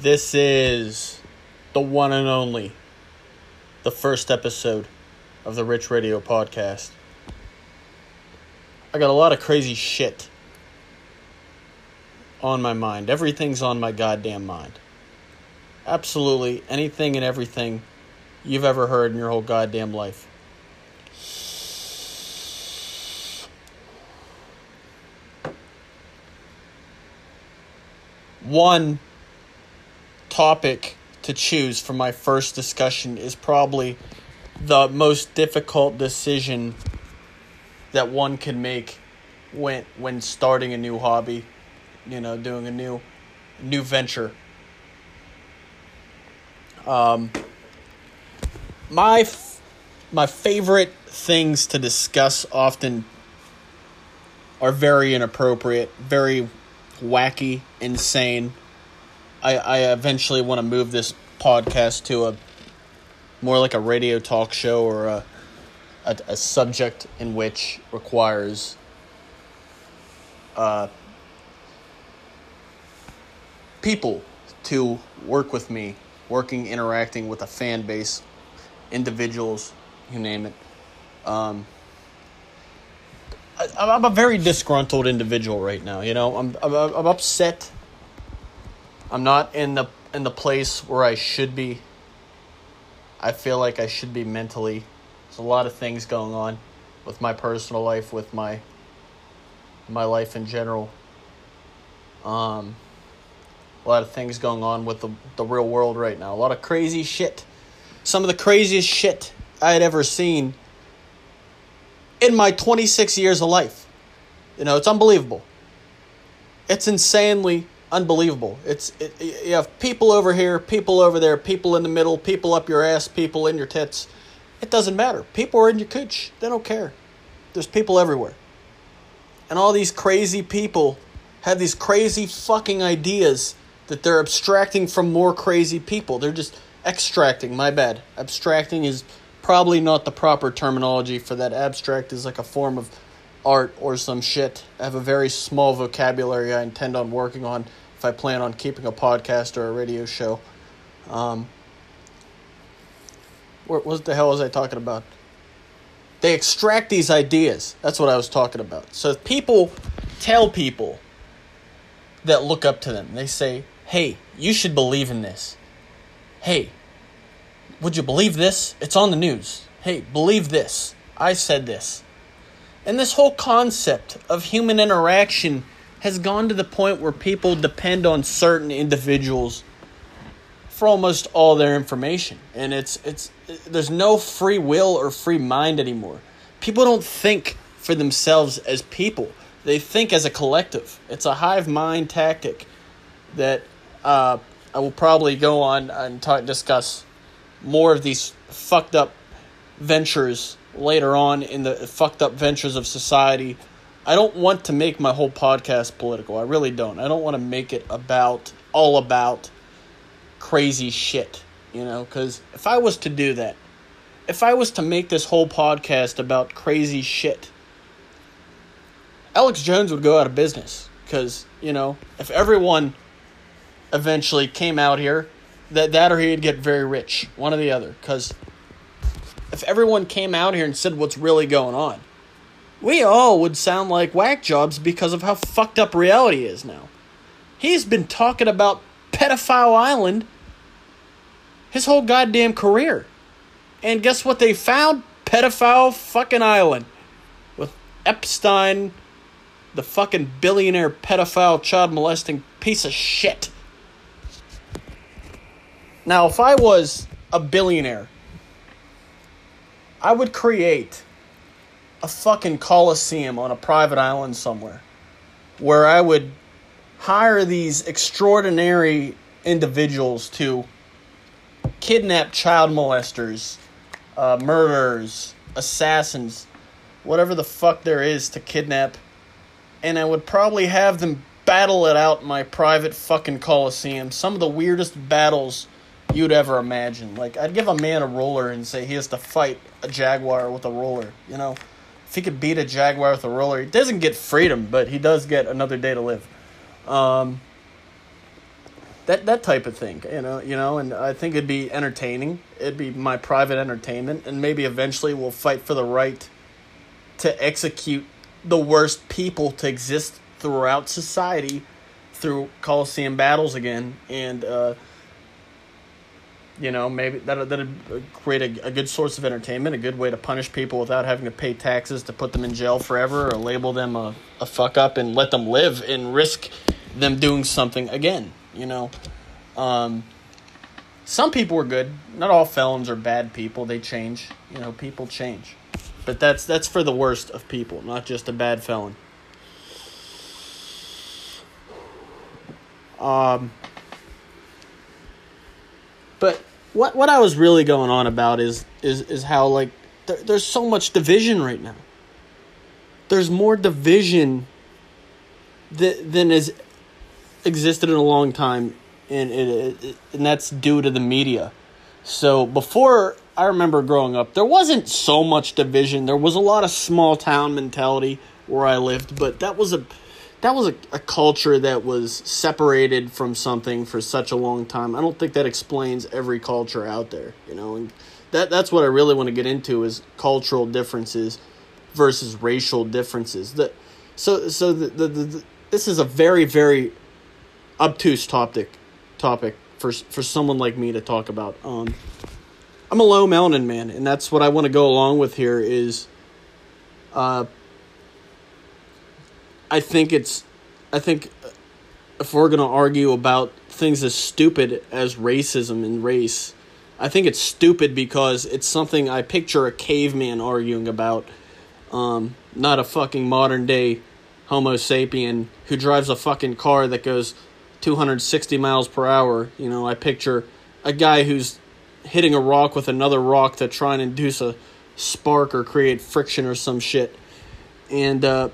This is the one and only, the first episode of the Rich Radio podcast. I got a lot of crazy shit on my mind. Everything's on my goddamn mind. Absolutely anything and everything you've ever heard in your whole goddamn life. One topic to choose for my first discussion is probably the most difficult decision that one can make when when starting a new hobby, you know, doing a new new venture. Um my f- my favorite things to discuss often are very inappropriate, very wacky, insane. I, I eventually want to move this podcast to a more like a radio talk show or a, a, a subject in which requires uh, people to work with me, working, interacting with a fan base, individuals, you name it. Um, I, I'm a very disgruntled individual right now. You know, I'm I'm, I'm upset. I'm not in the in the place where I should be. I feel like I should be mentally. There's a lot of things going on with my personal life, with my my life in general. Um, a lot of things going on with the the real world right now. A lot of crazy shit. Some of the craziest shit I had ever seen in my 26 years of life. You know, it's unbelievable. It's insanely unbelievable. It's it, you have people over here, people over there, people in the middle, people up your ass, people in your tits. It doesn't matter. People are in your cooch. They don't care. There's people everywhere. And all these crazy people have these crazy fucking ideas that they're abstracting from more crazy people. They're just extracting, my bad. Abstracting is probably not the proper terminology for that. Abstract is like a form of art or some shit. I have a very small vocabulary I intend on working on if I plan on keeping a podcast or a radio show. Um, what, the hell was I talking about? They extract these ideas. That's what I was talking about. So people tell people that look up to them. They say, "Hey, you should believe in this." Hey, would you believe this? It's on the news. Hey, believe this. I said this. And this whole concept of human interaction has gone to the point where people depend on certain individuals for almost all their information. And it's it's there's no free will or free mind anymore. People don't think for themselves as people. They think as a collective. It's a hive mind tactic that uh, I will probably go on and talk, discuss more of these fucked up ventures later on in the fucked up ventures of society. I don't want to make my whole podcast political. I really don't. I don't want to make it about all about crazy shit, you know, cuz if I was to do that, if I was to make this whole podcast about crazy shit, Alex Jones would go out of business cuz, you know, if everyone eventually came out here that that or he'd get very rich, one or the other. Because if everyone came out here and said what's really going on, we all would sound like whack jobs because of how fucked up reality is now. He's been talking about pedophile island his whole goddamn career, and guess what they found? Pedophile fucking island with Epstein, the fucking billionaire pedophile child molesting piece of shit. Now, if I was a billionaire, I would create a fucking coliseum on a private island somewhere where I would hire these extraordinary individuals to kidnap child molesters, uh, murderers, assassins, whatever the fuck there is to kidnap, and I would probably have them battle it out in my private fucking coliseum. Some of the weirdest battles you'd ever imagine. Like I'd give a man a roller and say he has to fight a jaguar with a roller. You know, if he could beat a jaguar with a roller, he doesn't get freedom, but he does get another day to live. Um, that that type of thing, you know, you know, and I think it'd be entertaining. It'd be my private entertainment, and maybe eventually we'll fight for the right to execute the worst people to exist throughout society through Coliseum battles again, and uh, you know maybe that that'd create a, a good source of entertainment, a good way to punish people without having to pay taxes to put them in jail forever or label them a, a fuck up and let them live and risk them doing something again. You know, um, some people are good. Not all felons are bad people. They change. You know, people change, but that's that's for the worst of people, not just a bad felon. Um, but what what I was really going on about is is is how like there, there's so much division right now. There's more division than has existed in a long time, and it, and that's due to the media. So before I remember growing up, there wasn't so much division. There was a lot of small town mentality where I lived, but that was a that was a, a culture that was separated from something for such a long time. I don't think that explains every culture out there, you know, and that that's what I really want to get into is cultural differences versus racial differences. That so so the, the, the, the this is a very very obtuse topic topic for for someone like me to talk about. Um, I'm a low melanin man, and that's what I want to go along with here. Is uh, I think it's, I think, if we're gonna argue about things as stupid as racism and race, I think it's stupid because it's something I picture a caveman arguing about, um, not a fucking modern day Homo sapien who drives a fucking car that goes 260 miles per hour. You know, I picture a guy who's hitting a rock with another rock to try and induce a spark or create friction or some shit. And uh,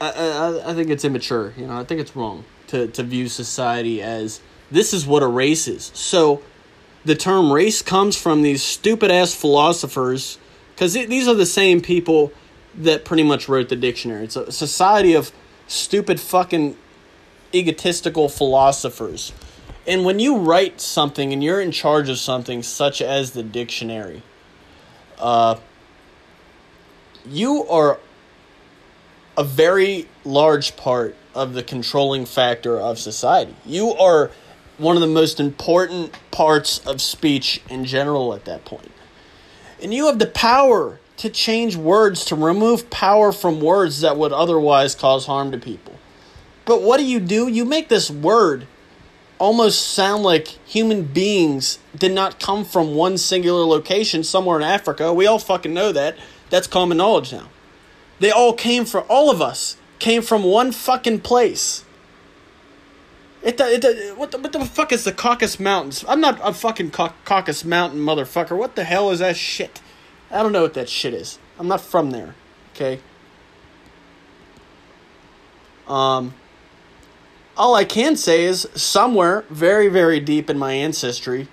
I, I, I think it's immature. You know, I think it's wrong to, to view society as this is what a race is. So the term race comes from these stupid ass philosophers because these are the same people that pretty much wrote the dictionary. It's a society of stupid fucking egotistical philosophers. And when you write something and you're in charge of something such as the dictionary, uh, you are a very large part of the controlling factor of society. You are one of the most important parts of speech in general at that point. And you have the power to change words, to remove power from words that would otherwise cause harm to people. But what do you do? You make this word almost sound like human beings did not come from one singular location somewhere in Africa. We all fucking know that. That's common knowledge now. They all came from, all of us came from one fucking place. It, it, what, the, what the fuck is the Caucasus Mountains? I'm not a fucking Caucasus Mountain motherfucker. What the hell is that shit? I don't know what that shit is. I'm not from there. Okay? Um, all I can say is somewhere very, very deep in my ancestry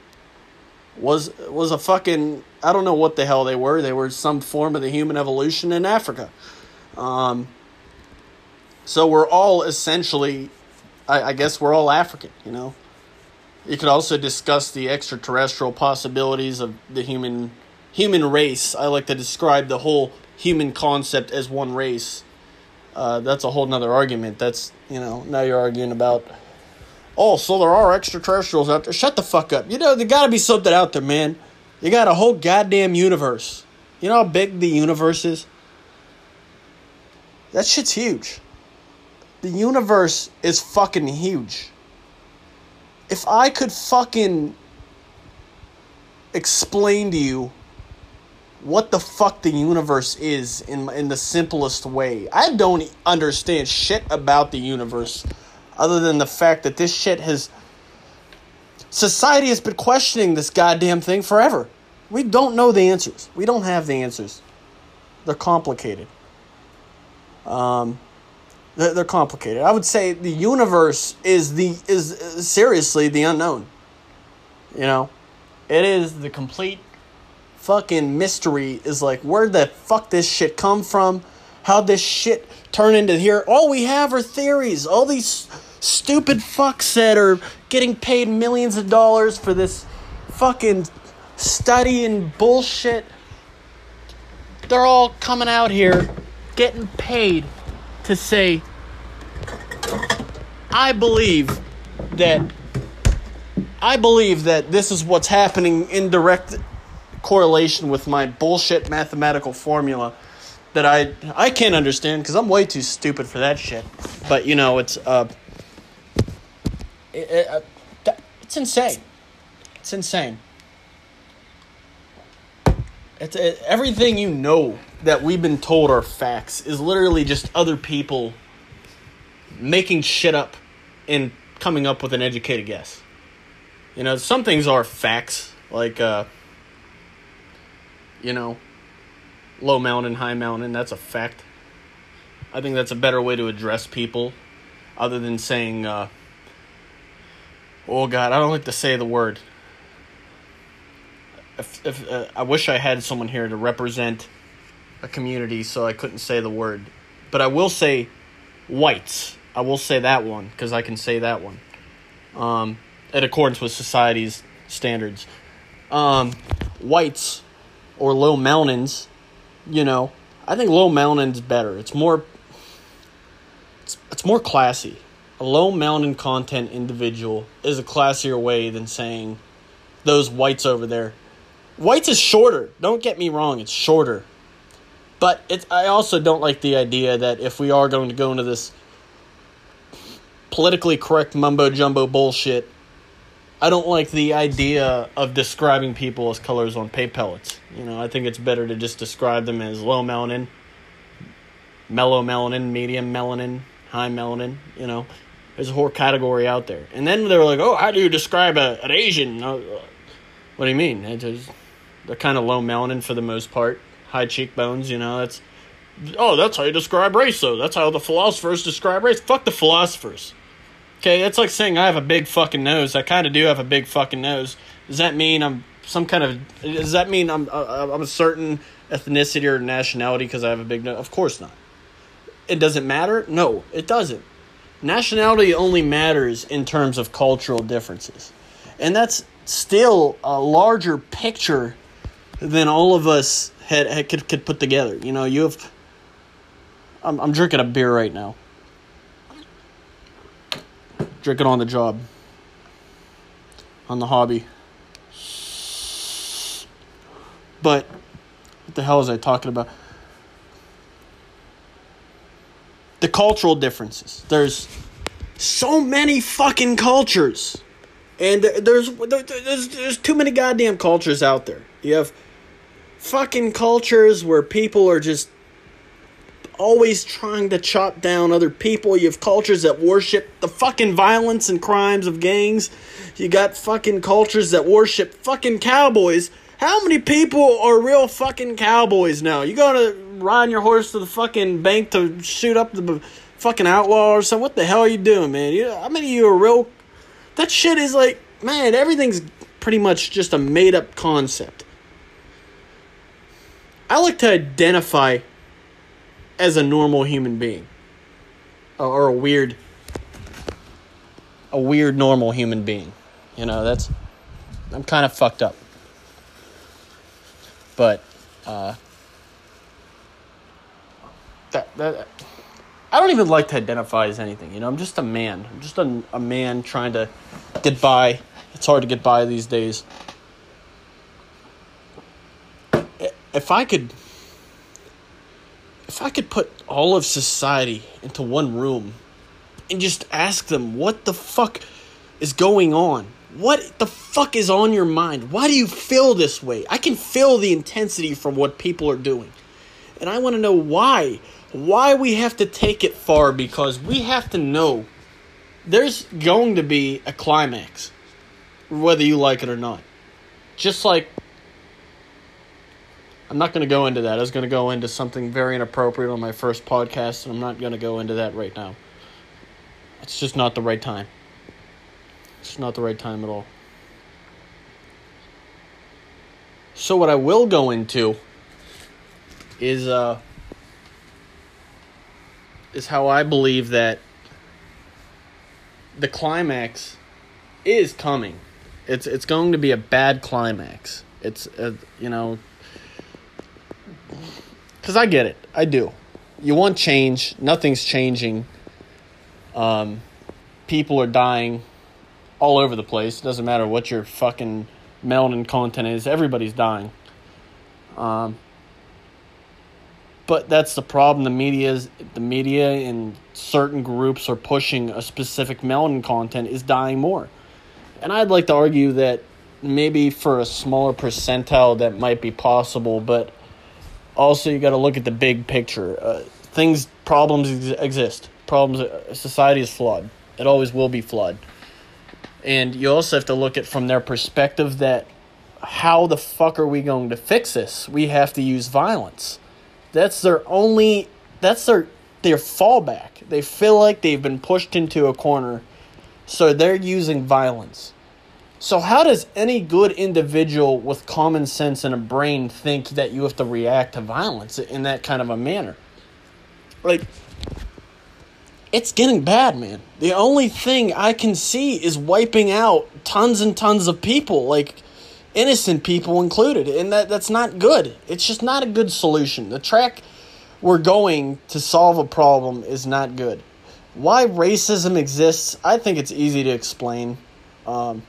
was was a fucking I don't know what the hell they were. They were some form of the human evolution in Africa. Um, so we're all essentially, I, I guess, we're all African. You know, you could also discuss the extraterrestrial possibilities of the human human race. I like to describe the whole human concept as one race. Uh, that's a whole nother argument. That's you know now you're arguing about. Oh, so there are extraterrestrials out there. Shut the fuck up. You know there got to be something out there, man. You got a whole goddamn universe. You know how big the universe is. That shit's huge. The universe is fucking huge. If I could fucking explain to you what the fuck the universe is in in the simplest way. I don't understand shit about the universe other than the fact that this shit has society has been questioning this goddamn thing forever. We don't know the answers. We don't have the answers. They're complicated. Um, they're, they're complicated. I would say the universe is the is seriously the unknown. You know, it is the complete fucking mystery. Is like where the fuck this shit come from? How this shit turn into here? All we have are theories. All these stupid fucks that are getting paid millions of dollars for this fucking study and bullshit. They're all coming out here getting paid to say, I believe that I believe that this is what's happening in direct correlation with my bullshit mathematical formula that I I can't understand because I'm way too stupid for that shit. But you know, it's uh, it, it, uh, it's insane. It's insane. It's it, everything you know that we've been told are facts is literally just other people making shit up and coming up with an educated guess. You know, some things are facts, like uh, you know, low mountain, high mountain. That's a fact. I think that's a better way to address people, other than saying, uh, "Oh God, I don't like to say the word." If, if uh, I wish I had someone here to represent a community, so I couldn't say the word, but I will say whites. I will say that one because I can say that one, um, in accordance with society's standards. Um, whites or low mountains you know, I think low mountain's better. It's more it's, it's more classy. A low mountain content individual is a classier way than saying those whites over there. Whites is shorter. Don't get me wrong, it's shorter. But it's I also don't like the idea that if we are going to go into this politically correct mumbo jumbo bullshit, I don't like the idea of describing people as colors on pay pellets. You know, I think it's better to just describe them as low melanin, mellow melanin, medium melanin, high melanin. You know, there's a whole category out there. And then they're like, oh, how do you describe a, an Asian? Uh, what do you mean? Just, they're kind of low melanin for the most part, high cheekbones. You know, that's oh, that's how you describe race. though. that's how the philosophers describe race. Fuck the philosophers. Okay, that's like saying I have a big fucking nose. I kind of do have a big fucking nose. Does that mean I'm some kind of? Does that mean I'm uh, I'm a certain ethnicity or nationality because I have a big nose? Of course not. It doesn't matter. No, it doesn't. Nationality only matters in terms of cultural differences, and that's still a larger picture than all of us had, had could, could put together. You know, you have. I'm, I'm drinking a beer right now. Drinking on the job, on the hobby. But what the hell is I talking about? The cultural differences. There's so many fucking cultures. And there's there's there's too many goddamn cultures out there. You have fucking cultures where people are just always trying to chop down other people. You have cultures that worship the fucking violence and crimes of gangs. You got fucking cultures that worship fucking cowboys. How many people are real fucking cowboys now? You gotta ride your horse to the fucking bank to shoot up the fucking outlaw or something? What the hell are you doing, man? You, how many of you are real? That shit is like, man, everything's pretty much just a made up concept. I like to identify as a normal human being or a weird a weird normal human being you know that's i'm kind of fucked up but uh that that i don't even like to identify as anything you know i'm just a man i'm just a, a man trying to get by it's hard to get by these days if i could if I could put all of society into one room and just ask them what the fuck is going on? What the fuck is on your mind? Why do you feel this way? I can feel the intensity from what people are doing. And I want to know why. Why we have to take it far because we have to know there's going to be a climax, whether you like it or not. Just like I'm not going to go into that. I was going to go into something very inappropriate on my first podcast, and I'm not going to go into that right now. It's just not the right time. It's not the right time at all. So what I will go into is uh is how I believe that the climax is coming. It's it's going to be a bad climax. It's uh, you know cuz I get it. I do. You want change, nothing's changing. Um people are dying all over the place. It doesn't matter what your fucking melanin content is. Everybody's dying. Um but that's the problem. The media is the media and certain groups are pushing a specific melanin content is dying more. And I'd like to argue that maybe for a smaller percentile that might be possible, but also you got to look at the big picture. Uh, things, problems ex- exist. Problems, uh, society is flawed. It always will be flawed. And you also have to look at from their perspective that how the fuck are we going to fix this? We have to use violence. That's their only that's their their fallback. They feel like they've been pushed into a corner, so they're using violence. So how does any good individual with common sense and a brain think that you have to react to violence in that kind of a manner? Like it's getting bad, man. The only thing I can see is wiping out tons and tons of people, like innocent people included, and that that's not good. It's just not a good solution. The track we're going to solve a problem is not good. Why racism exists, I think it's easy to explain. Um,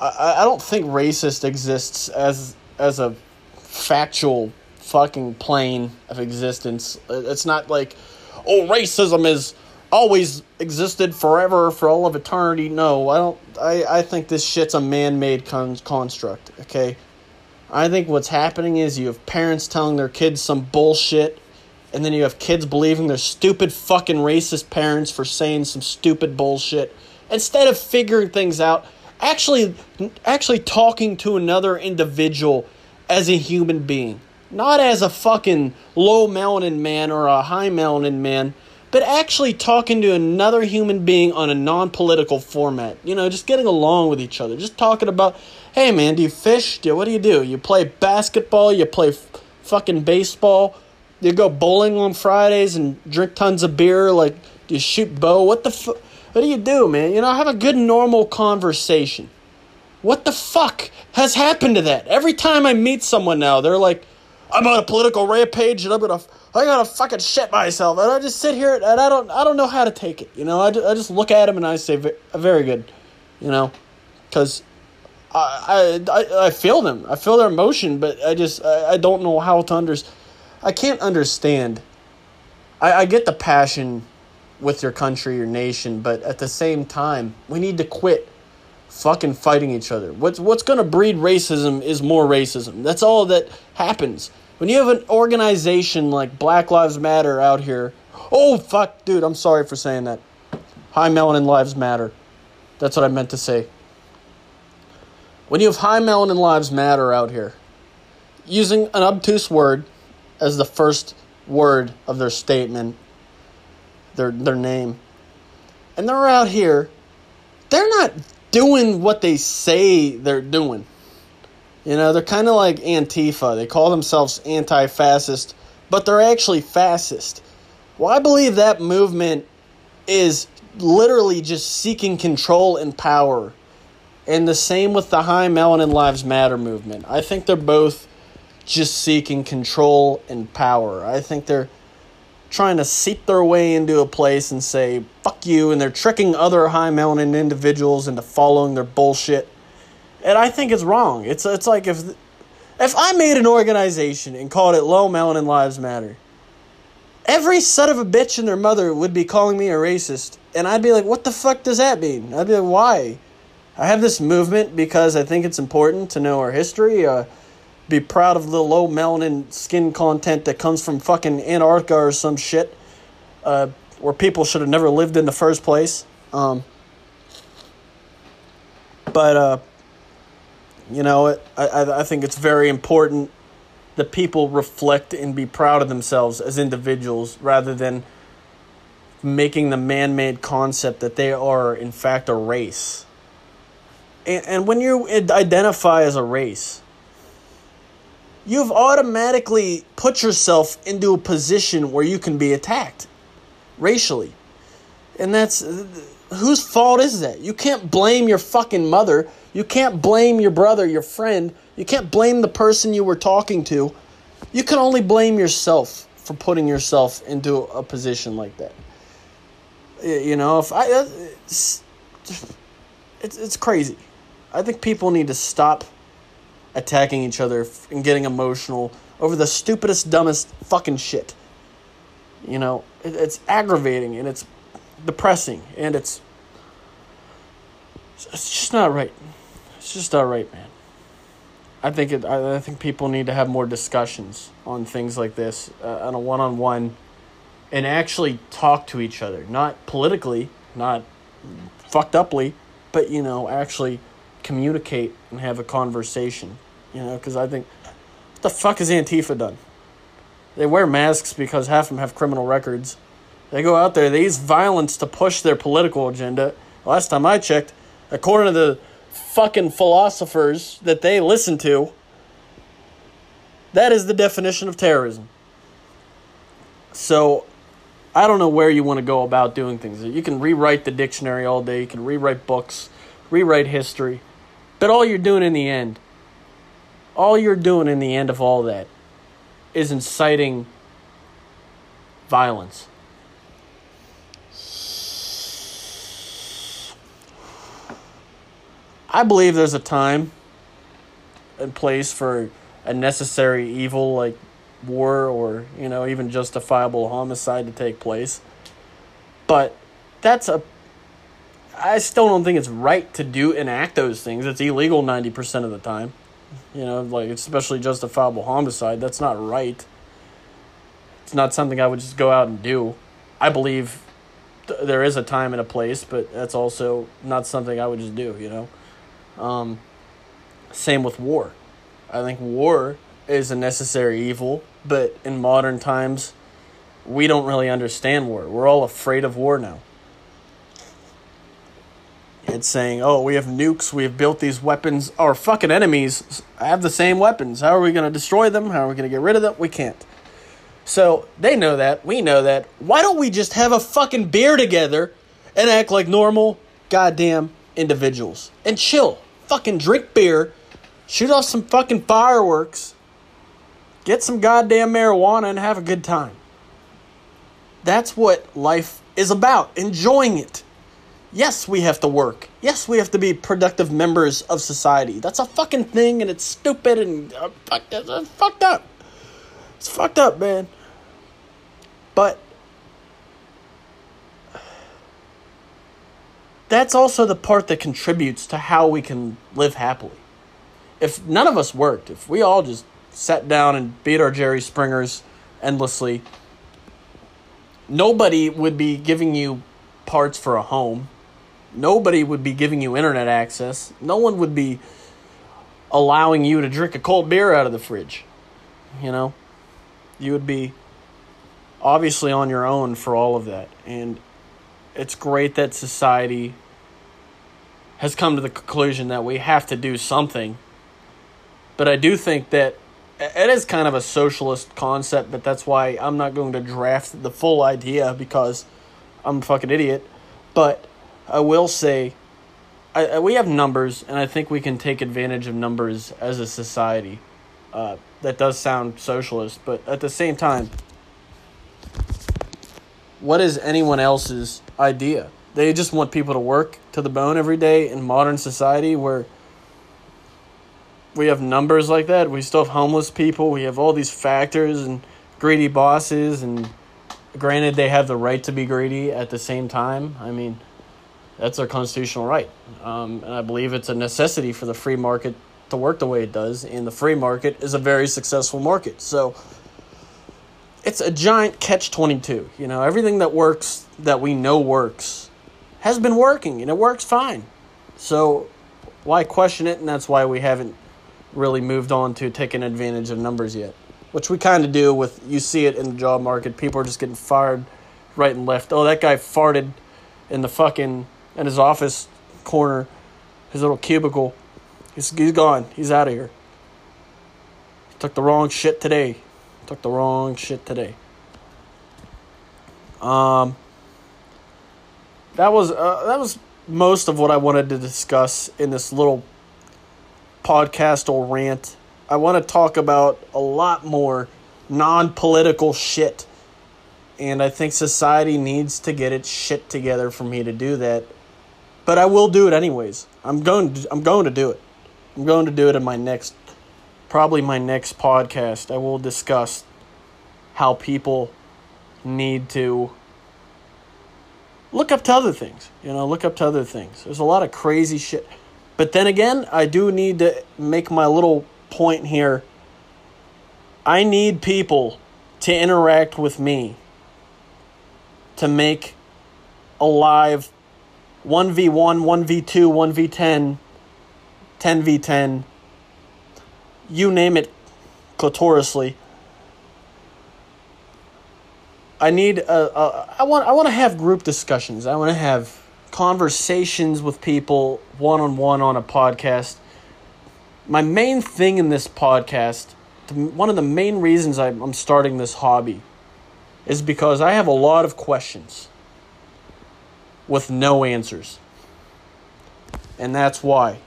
I, I don't think racist exists as as a factual fucking plane of existence. It's not like, oh, racism is always existed forever for all of eternity. No, I don't. I, I think this shit's a man made con- construct, okay? I think what's happening is you have parents telling their kids some bullshit, and then you have kids believing they're stupid fucking racist parents for saying some stupid bullshit. Instead of figuring things out, actually actually talking to another individual as a human being. Not as a fucking low melanin man or a high melanin man but actually talking to another human being on a non political format. You know, just getting along with each other. Just talking about, hey man, do you fish? Do, what do you do? You play basketball? You play f- fucking baseball? You go bowling on Fridays and drink tons of beer? Like, do you shoot bow? What the fuck? What do you do, man? You know, have a good normal conversation. What the fuck has happened to that? Every time I meet someone now, they're like, I'm on a political rampage and I'm gonna I gotta fucking shit myself, and I just sit here and I don't I don't know how to take it. You know, I I just look at him and I say very good, you know, because I, I I feel them, I feel their emotion, but I just I, I don't know how to under, I can't understand. I, I get the passion with your country, your nation, but at the same time, we need to quit fucking fighting each other. What's what's gonna breed racism is more racism. That's all that happens. When you have an organization like Black Lives Matter out here, oh fuck, dude, I'm sorry for saying that. High Melanin Lives Matter. That's what I meant to say. When you have High Melanin Lives Matter out here, using an obtuse word as the first word of their statement, their their name, and they're out here, they're not doing what they say they're doing. You know, they're kind of like Antifa. They call themselves anti fascist, but they're actually fascist. Well, I believe that movement is literally just seeking control and power. And the same with the High Melanin Lives Matter movement. I think they're both just seeking control and power. I think they're trying to seep their way into a place and say, fuck you, and they're tricking other high melanin individuals into following their bullshit and I think it's wrong. It's it's like if if I made an organization and called it Low Melanin Lives Matter, every son of a bitch and their mother would be calling me a racist, and I'd be like, "What the fuck does that mean?" I'd be like, "Why?" I have this movement because I think it's important to know our history. Uh, be proud of the low melanin skin content that comes from fucking Antarctica or some shit, uh, where people should have never lived in the first place. Um, but uh, you know, I, I, I think it's very important that people reflect and be proud of themselves as individuals rather than making the man made concept that they are, in fact, a race. And, and when you identify as a race, you've automatically put yourself into a position where you can be attacked racially. And that's whose fault is that? You can't blame your fucking mother. You can't blame your brother, your friend. You can't blame the person you were talking to. You can only blame yourself for putting yourself into a position like that. You know, if I uh, it's it's, it's crazy. I think people need to stop attacking each other and getting emotional over the stupidest, dumbest fucking shit. You know, it, it's aggravating and it's depressing and it's it's just not right. It's just all right, man. I think it. I, I think people need to have more discussions on things like this uh, on a one on one, and actually talk to each other, not politically, not fucked uply, but you know, actually communicate and have a conversation. You know, because I think, what the fuck has Antifa done? They wear masks because half of them have criminal records. They go out there, they use violence to push their political agenda. Last time I checked, according to the fucking philosophers that they listen to, that is the definition of terrorism. So, I don't know where you want to go about doing things. You can rewrite the dictionary all day, you can rewrite books, rewrite history, but all you're doing in the end, all you're doing in the end of all that is inciting violence. I believe there's a time and place for a necessary evil like war or, you know, even justifiable homicide to take place. But that's a I still don't think it's right to do enact those things. It's illegal 90% of the time. You know, like especially justifiable homicide, that's not right. It's not something I would just go out and do. I believe th- there is a time and a place, but that's also not something I would just do, you know. Um, same with war. I think war is a necessary evil, but in modern times, we don't really understand war. We're all afraid of war now. It's saying, oh, we have nukes, we have built these weapons. Our fucking enemies have the same weapons. How are we going to destroy them? How are we going to get rid of them? We can't. So they know that. We know that. Why don't we just have a fucking beer together and act like normal goddamn individuals and chill? Fucking drink beer, shoot off some fucking fireworks, get some goddamn marijuana, and have a good time. That's what life is about. Enjoying it. Yes, we have to work. Yes, we have to be productive members of society. That's a fucking thing, and it's stupid and uh, it's fucked up. It's fucked up, man. But that's also the part that contributes to how we can live happily. If none of us worked, if we all just sat down and beat our Jerry Springers endlessly, nobody would be giving you parts for a home nobody would be giving you internet access. No one would be allowing you to drink a cold beer out of the fridge. You know, you would be obviously on your own for all of that. And it's great that society has come to the conclusion that we have to do something. But I do think that it is kind of a socialist concept, but that's why I'm not going to draft the full idea because I'm a fucking idiot. But I will say, I, I, we have numbers, and I think we can take advantage of numbers as a society. Uh, that does sound socialist, but at the same time, what is anyone else's idea? They just want people to work to the bone every day in modern society where we have numbers like that. We still have homeless people. We have all these factors and greedy bosses. And granted, they have the right to be greedy at the same time. I mean, that's their constitutional right. Um, and I believe it's a necessity for the free market to work the way it does. And the free market is a very successful market. So it's a giant catch 22. You know, everything that works, that we know works, has been working and it works fine. So why question it? And that's why we haven't really moved on to taking advantage of numbers yet. Which we kind of do with, you see it in the job market. People are just getting fired right and left. Oh, that guy farted in the fucking in his office corner, his little cubicle. He's, he's gone. He's out of here. Took the wrong shit today. Took the wrong shit today. Um, that was uh, that was most of what I wanted to discuss in this little podcast or rant. I want to talk about a lot more non-political shit. And I think society needs to get its shit together for me to do that. But I will do it anyways. I'm going to, I'm going to do it. I'm going to do it in my next probably my next podcast. I will discuss how people need to look up to other things. You know, look up to other things. There's a lot of crazy shit. But then again, I do need to make my little point here. I need people to interact with me to make a live 1v1, 1v2, 1v10, 10v10, you name it, clitoriously I need a, a I want I want to have group discussions. I want to have conversations with people one on one on a podcast. My main thing in this podcast, one of the main reasons I'm starting this hobby, is because I have a lot of questions with no answers. And that's why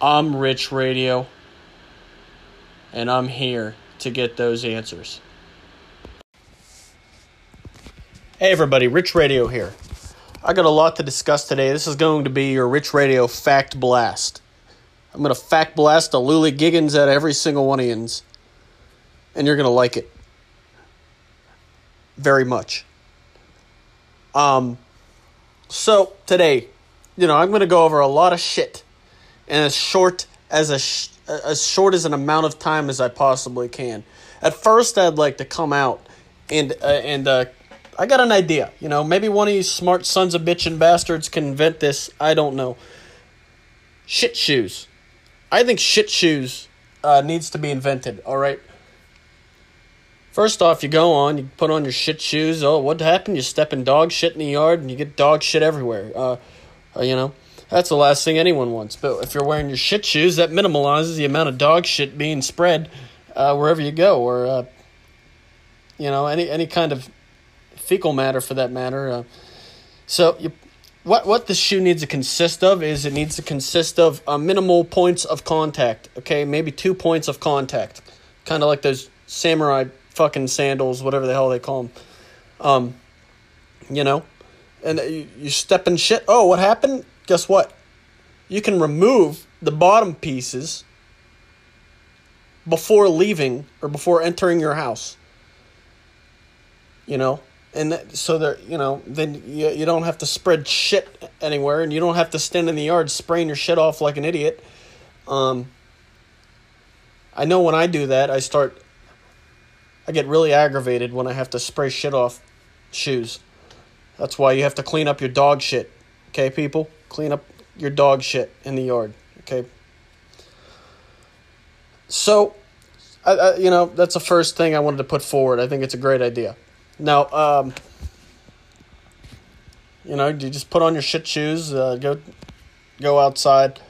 I'm Rich Radio, and I'm here to get those answers. Hey everybody, Rich Radio here. I got a lot to discuss today. This is going to be your Rich Radio Fact Blast. I'm going to fact blast a Luli Giggins at every single one of yins. And you're going to like it. Very much. Um, so, today, you know, I'm going to go over a lot of shit in as short as a sh- as short as an amount of time as I possibly can. At first, I'd like to come out and uh, and uh, I got an idea. You know, maybe one of these smart sons of bitchin' bastards can invent this. I don't know. Shit shoes. I think shit shoes uh, needs to be invented. All right. First off, you go on, you put on your shit shoes. Oh, what happened? You step in dog shit in the yard, and you get dog shit everywhere. Uh, uh, you know, that's the last thing anyone wants. But if you're wearing your shit shoes, that minimalizes the amount of dog shit being spread uh, wherever you go, or uh, you know, any any kind of fecal matter for that matter. Uh, so you, what what the shoe needs to consist of is it needs to consist of uh, minimal points of contact. Okay, maybe two points of contact, kind of like those samurai fucking sandals, whatever the hell they call them. Um, you know, and you, you step in shit. Oh, what happened? Guess what? You can remove the bottom pieces before leaving or before entering your house. You know, and that, so that you know then you, you don't have to spread shit anywhere and you don't have to stand in the yard spraying your shit off like an idiot. Um i know when i do that i start i get really aggravated when i have to spray shit off shoes. That's why you have to clean up your dog shit. Okay people clean up your dog shit in the yard okay so I, I you know that's the first thing i wanted to put forward i think it's a great idea now, um, you know, you just put on your shit shoes, uh, go, go outside.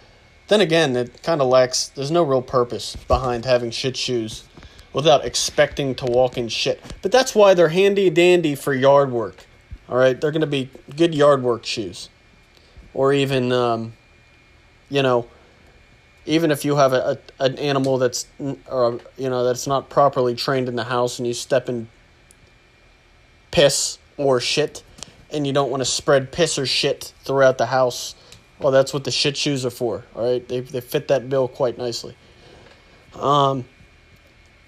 Then again, it kind of lacks. There's no real purpose behind having shit shoes, without expecting to walk in shit. But that's why they're handy dandy for yard work. All right, they're gonna be good yard work shoes, or even, um, you know, even if you have a, a an animal that's, or you know, that's not properly trained in the house, and you step in piss or shit, and you don't want to spread piss or shit throughout the house. Well, that's what the shit shoes are for. All right, they they fit that bill quite nicely. Um,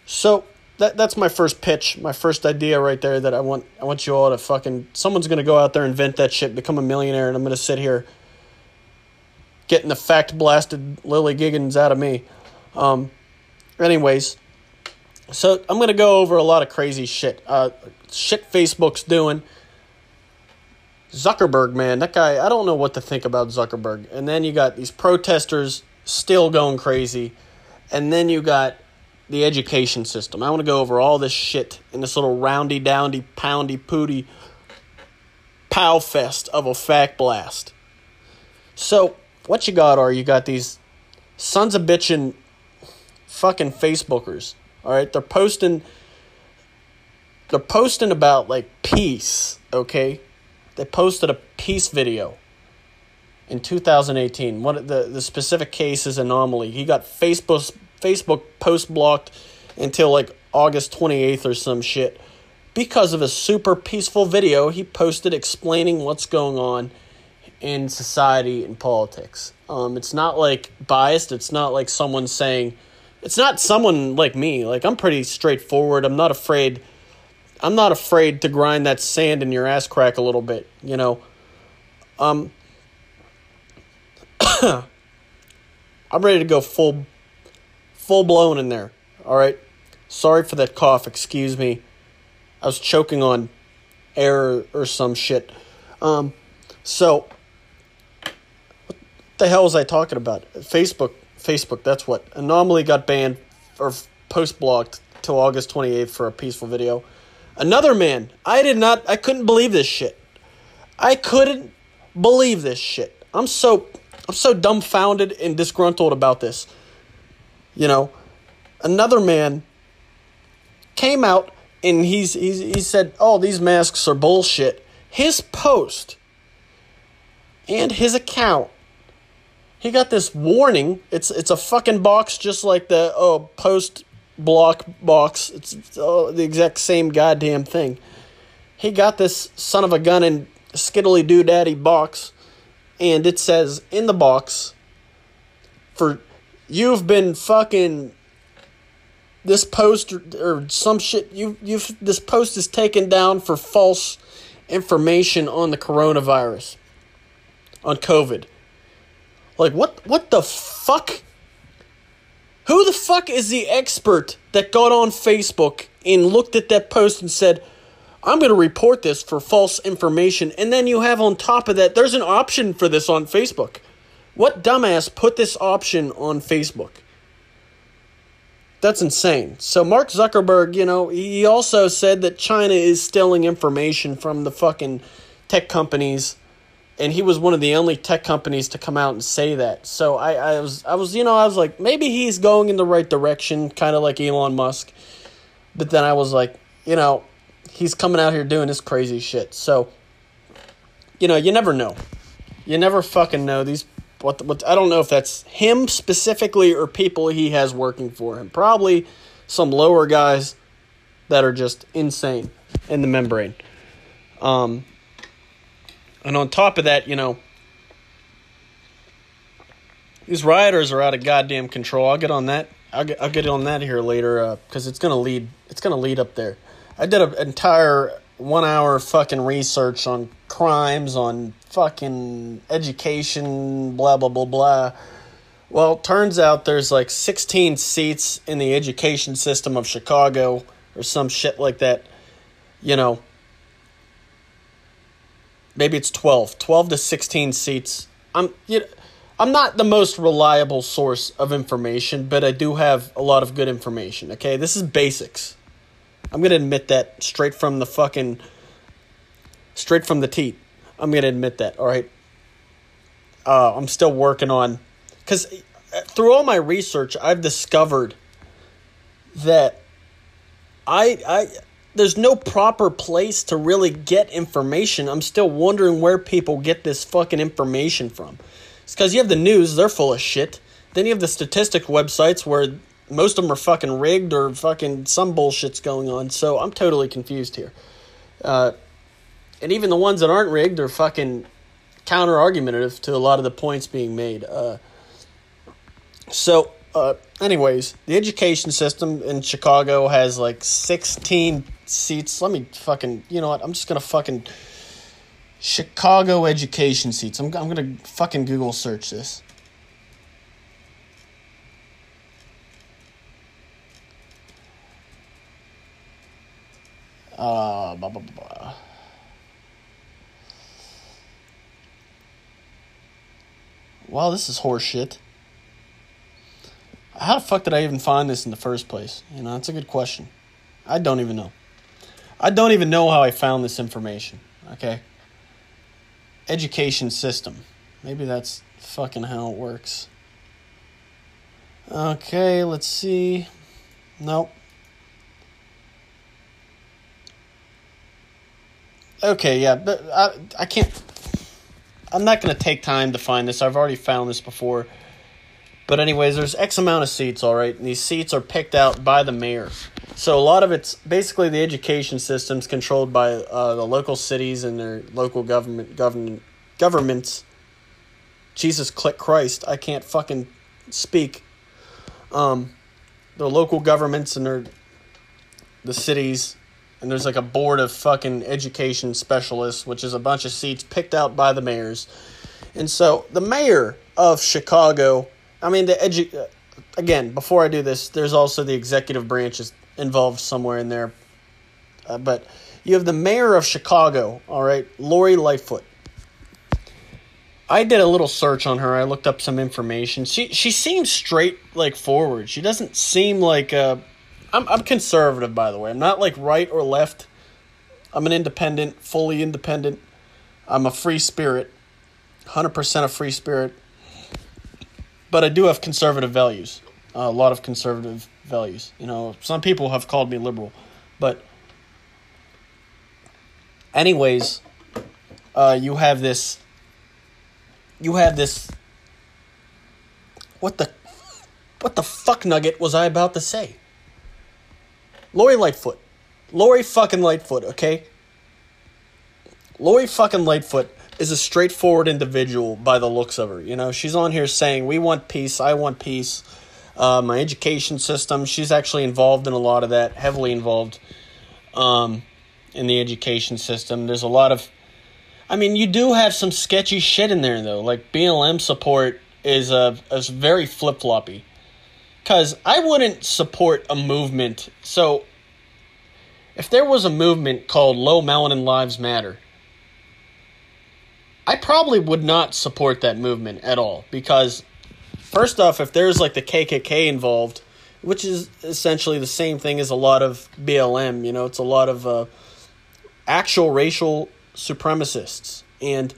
so that that's my first pitch, my first idea right there. That I want I want you all to fucking someone's gonna go out there and invent that shit, become a millionaire, and I'm gonna sit here getting the fact blasted Lily Giggins out of me. Um, anyways, so I'm gonna go over a lot of crazy shit. Uh, shit Facebook's doing. Zuckerberg, man, that guy, I don't know what to think about Zuckerberg. And then you got these protesters still going crazy. And then you got the education system. I want to go over all this shit in this little roundy, downdy, poundy, pooty pow fest of a fact blast. So, what you got are you got these sons of bitchin' fucking Facebookers. All right, they're posting they're posting about like peace, okay? they posted a peace video in 2018. What the the specific case is anomaly. He got Facebook Facebook post blocked until like August 28th or some shit because of a super peaceful video he posted explaining what's going on in society and politics. Um, it's not like biased. It's not like someone saying, it's not someone like me. Like I'm pretty straightforward. I'm not afraid. I'm not afraid to grind that sand in your ass crack a little bit. You know. Um. I'm ready to go full, full blown in there. All right. Sorry for that cough. Excuse me. I was choking on air or some shit. Um, so the hell was I talking about? Facebook. Facebook. That's what anomaly got banned or post blocked till August 28th for a peaceful video. Another man. I did not. I couldn't believe this shit. I couldn't believe this shit. I'm so I'm so dumbfounded and disgruntled about this. You know, another man came out and he's, he's he said, "Oh, these masks are bullshit." His post and his account, he got this warning. It's it's a fucking box just like the oh post block box. It's, oh, the exact same goddamn thing. He got this son of a gun and skiddly doo daddy box, and it says in the box for you've been fucking this post or, or some shit you you this post is taken down for false information on the coronavirus on covid like what what the fuck? Who the fuck is the expert that got on facebook and looked at that post and said i'm going to report this for false information and then you have on top of that there's an option for this on facebook. What dumbass put this option on facebook? That's insane. So Mark Zuckerberg, you know, he also said that China is stealing information from the fucking tech companies, and he was one of the only tech companies to come out and say that. So I, I was, I was, you know, I was like, maybe he's going in the right direction, kind of like Elon Musk. But then I was like, you know, he's coming out here doing this crazy shit. So, you know, you never know. You never fucking know. These what what I don't know if that's him specifically or people he has working for him. Probably some lower guys that are just insane in the membrane. Um, and on top of that, you know, these rioters are out of goddamn control. I'll get on that. I'll get I'll get on that here later because uh, it's gonna lead it's gonna lead up there. I did an entire one hour fucking research on crimes, on fucking education, blah, blah, blah, blah. Well, turns out there's like 16 seats in the education system of Chicago or some shit like that. You know, maybe it's 12, 12 to 16 seats. I'm, you know, I'm not the most reliable source of information, but I do have a lot of good information. Okay, this is basics. I'm gonna admit that straight from the fucking, straight from the teat. I'm gonna admit that. All right. Uh, I'm still working on, because through all my research, I've discovered that I I there's no proper place to really get information. I'm still wondering where people get this fucking information from. It's because you have the news; they're full of shit. Then you have the statistic websites where most of them are fucking rigged or fucking some bullshit's going on. So I'm totally confused here. Uh, and even the ones that aren't rigged are fucking counter argumentative to a lot of the points being made. Uh, so, uh, anyways, the education system in Chicago has like 16 seats. Let me fucking, you know what? I'm just gonna fucking Chicago education seats. I'm, I'm gonna fucking Google search this. Uh, blah, blah, blah. Wow, this is horseshit. How the fuck did I even find this in the first place? You know, that's a good question. I don't even know. I don't even know how I found this information. Okay. Education system. Maybe that's fucking how it works. Okay, let's see. Nope. okay, yeah, but I I can't. I'm not gonna take time to find this. I've already found this before. But anyways, there's X amount of seats, all right, and these seats are picked out by the mayor. So a lot of it's basically the education system's controlled by uh, the local cities and their local government government governments. Jesus, click Christ! I can't fucking speak. Um, the local governments and their the cities and there's like a board of fucking education specialists, which is a bunch of seats picked out by the mayors. And so the mayor of Chicago I mean, the edu- again, before I do this, there's also the executive branch is involved somewhere in there. Uh, but you have the mayor of Chicago, all right, Lori Lightfoot. I did a little search on her. I looked up some information. She she seems straight like forward. She doesn't seem like uh I'm I'm conservative by the way. I'm not like right or left. I'm an independent, fully independent. I'm a free spirit. 100% a free spirit but I do have conservative values. A lot of conservative values. You know, some people have called me liberal, but anyways, uh, you have this. You have this. What the, what the fuck nugget was I about to say? Lori Lightfoot, Lori fucking Lightfoot. Okay. Lori fucking Lightfoot is a straightforward individual by the looks of her. You know, she's on here saying, We want peace, I want peace. Uh, my education system, she's actually involved in a lot of that, heavily involved um, in the education system. There's a lot of, I mean, you do have some sketchy shit in there, though. Like BLM support is, a, is very flip floppy. Because I wouldn't support a movement. So, if there was a movement called Low Melanin Lives Matter, I probably would not support that movement at all because, first off, if there's like the KKK involved, which is essentially the same thing as a lot of BLM, you know, it's a lot of uh, actual racial supremacists. And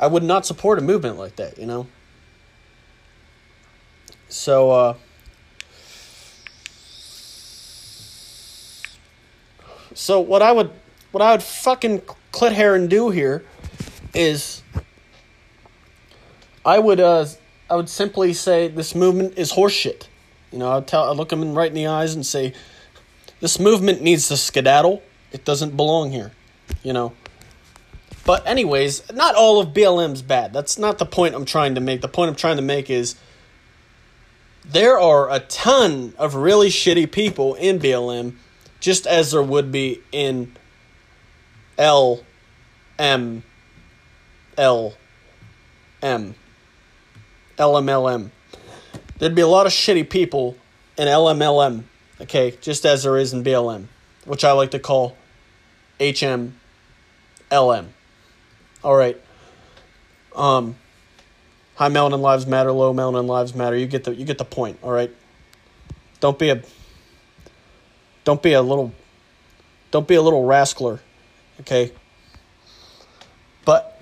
I would not support a movement like that, you know? So, uh, so what I would, what I would fucking clit hair and do here is I would uh I would simply say this movement is horseshit. You know, I tell I look them right in the eyes and say this movement needs to skedaddle. It doesn't belong here. You know. But anyways, not all of BLM's bad. That's not the point I'm trying to make. The point I'm trying to make is there are a ton of really shitty people in BLM, just as there would be in L M L M. LMLM. There'd be a lot of shitty people in LMLM, okay, just as there is in BLM, which I like to call HMLM. All right. Um, high melanin lives matter, low melanin lives matter. You get the you get the point. All right. Don't be a don't be a little don't be a little rascaler, okay. But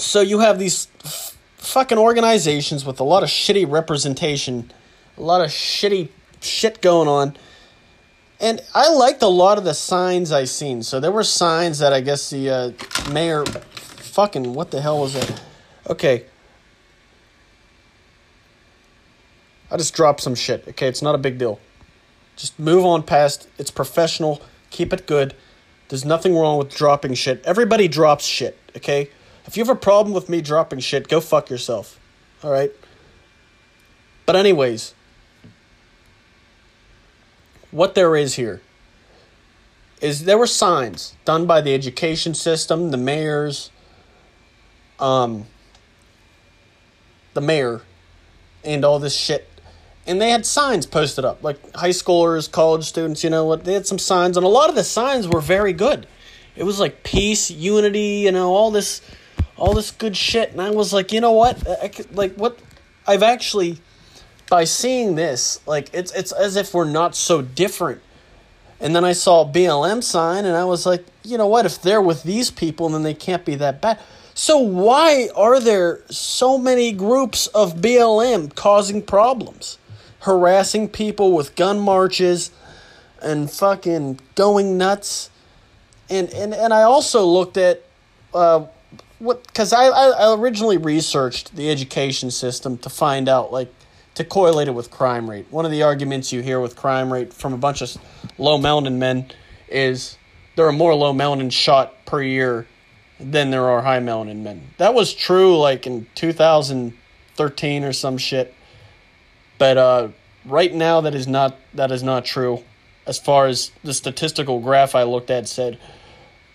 so you have these f- fucking organizations with a lot of shitty representation, a lot of shitty shit going on. And I liked a lot of the signs I seen. So there were signs that I guess the uh, mayor, fucking what the hell was it? Okay. I just dropped some shit. Okay, it's not a big deal. Just move on past. It's professional. Keep it good. There's nothing wrong with dropping shit. Everybody drops shit. Okay. If you have a problem with me dropping shit, go fuck yourself. All right? But, anyways, what there is here is there were signs done by the education system, the mayors, um, the mayor, and all this shit. And they had signs posted up, like high schoolers, college students, you know what? They had some signs, and a lot of the signs were very good. It was like peace, unity, you know, all this all this good shit, and I was like, you know what? I could, like what I've actually by seeing this, like it's it's as if we're not so different. And then I saw BLM sign, and I was like, you know what? If they're with these people, then they can't be that bad. So why are there so many groups of BLM causing problems, harassing people with gun marches, and fucking going nuts? and and and I also looked at uh, what because I, I originally researched the education system to find out like to correlate it with crime rate. One of the arguments you hear with crime rate from a bunch of low melanin men is there are more low melanin shot per year than there are high melanin men. That was true like in 2013 or some shit. But uh, right now that is not that is not true. As far as the statistical graph I looked at said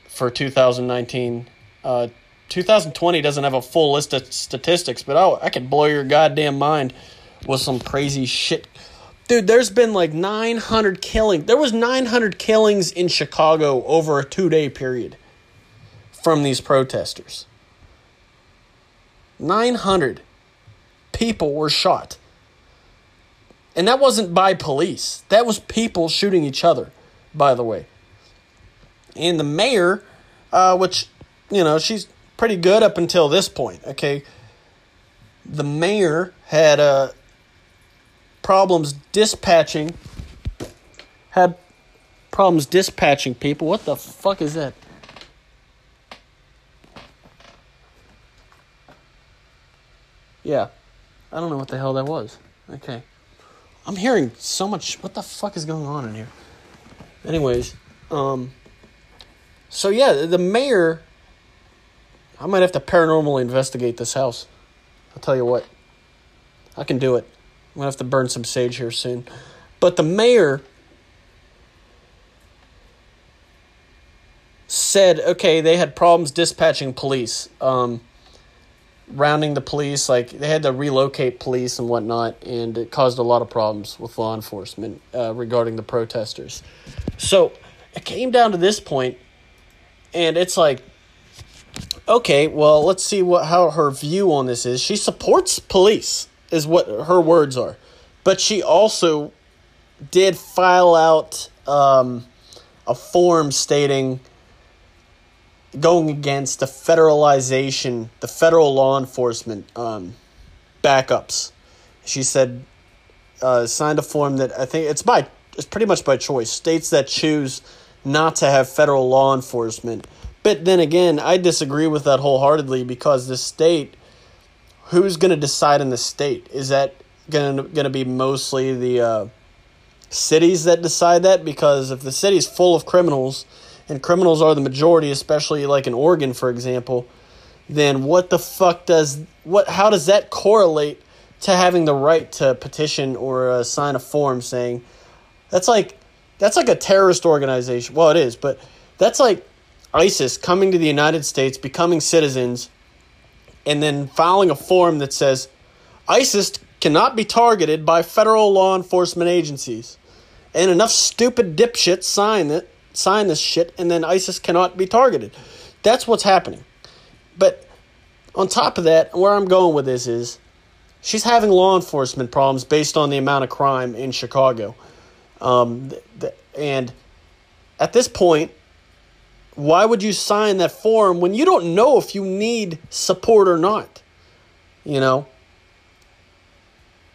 for 2019 uh, 2020 doesn't have a full list of statistics, but oh, I could blow your goddamn mind with some crazy shit. Dude, there's been like 900 killings. There was 900 killings in Chicago over a 2-day period from these protesters. 900 people were shot. And that wasn't by police. That was people shooting each other, by the way. And the mayor, uh, which, you know, she's pretty good up until this point, okay? The mayor had uh, problems dispatching, had problems dispatching people. What the fuck is that? Yeah. I don't know what the hell that was. Okay. I'm hearing so much. What the fuck is going on in here? Anyways, um, so yeah, the mayor I might have to paranormally investigate this house. I'll tell you what. I can do it. I'm to have to burn some sage here soon. But the mayor said, okay, they had problems dispatching police, um, rounding the police. Like, they had to relocate police and whatnot, and it caused a lot of problems with law enforcement uh, regarding the protesters. So, it came down to this point, and it's like, okay, well, let's see what how her view on this is. She supports police, is what her words are, but she also did file out um, a form stating going against the federalization, the federal law enforcement um, backups. She said uh, signed a form that I think it's by it's pretty much by choice. States that choose not to have federal law enforcement but then again, I disagree with that wholeheartedly because the state, who's going to decide in the state? Is that going to be mostly the uh, cities that decide that? Because if the city's full of criminals, and criminals are the majority, especially like in Oregon, for example, then what the fuck does what? How does that correlate to having the right to petition or uh, sign a form saying that's like that's like a terrorist organization? Well, it is, but that's like ISIS coming to the United States, becoming citizens, and then filing a form that says ISIS cannot be targeted by federal law enforcement agencies. And enough stupid dipshits sign it, sign this shit, and then ISIS cannot be targeted. That's what's happening. But on top of that, where I'm going with this is she's having law enforcement problems based on the amount of crime in Chicago. Um, and at this point, why would you sign that form when you don't know if you need support or not? You know,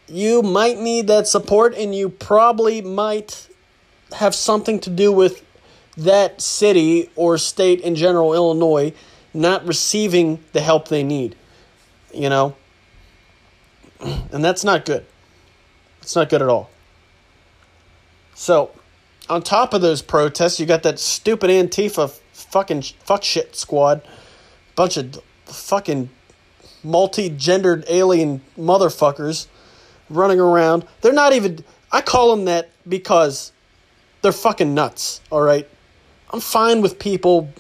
you might need that support, and you probably might have something to do with that city or state in general, Illinois, not receiving the help they need. You know, and that's not good. It's not good at all. So, on top of those protests, you got that stupid Antifa fucking fuck shit squad, bunch of fucking multi-gendered alien motherfuckers running around. They're not even. I call them that because they're fucking nuts. All right, I'm fine with people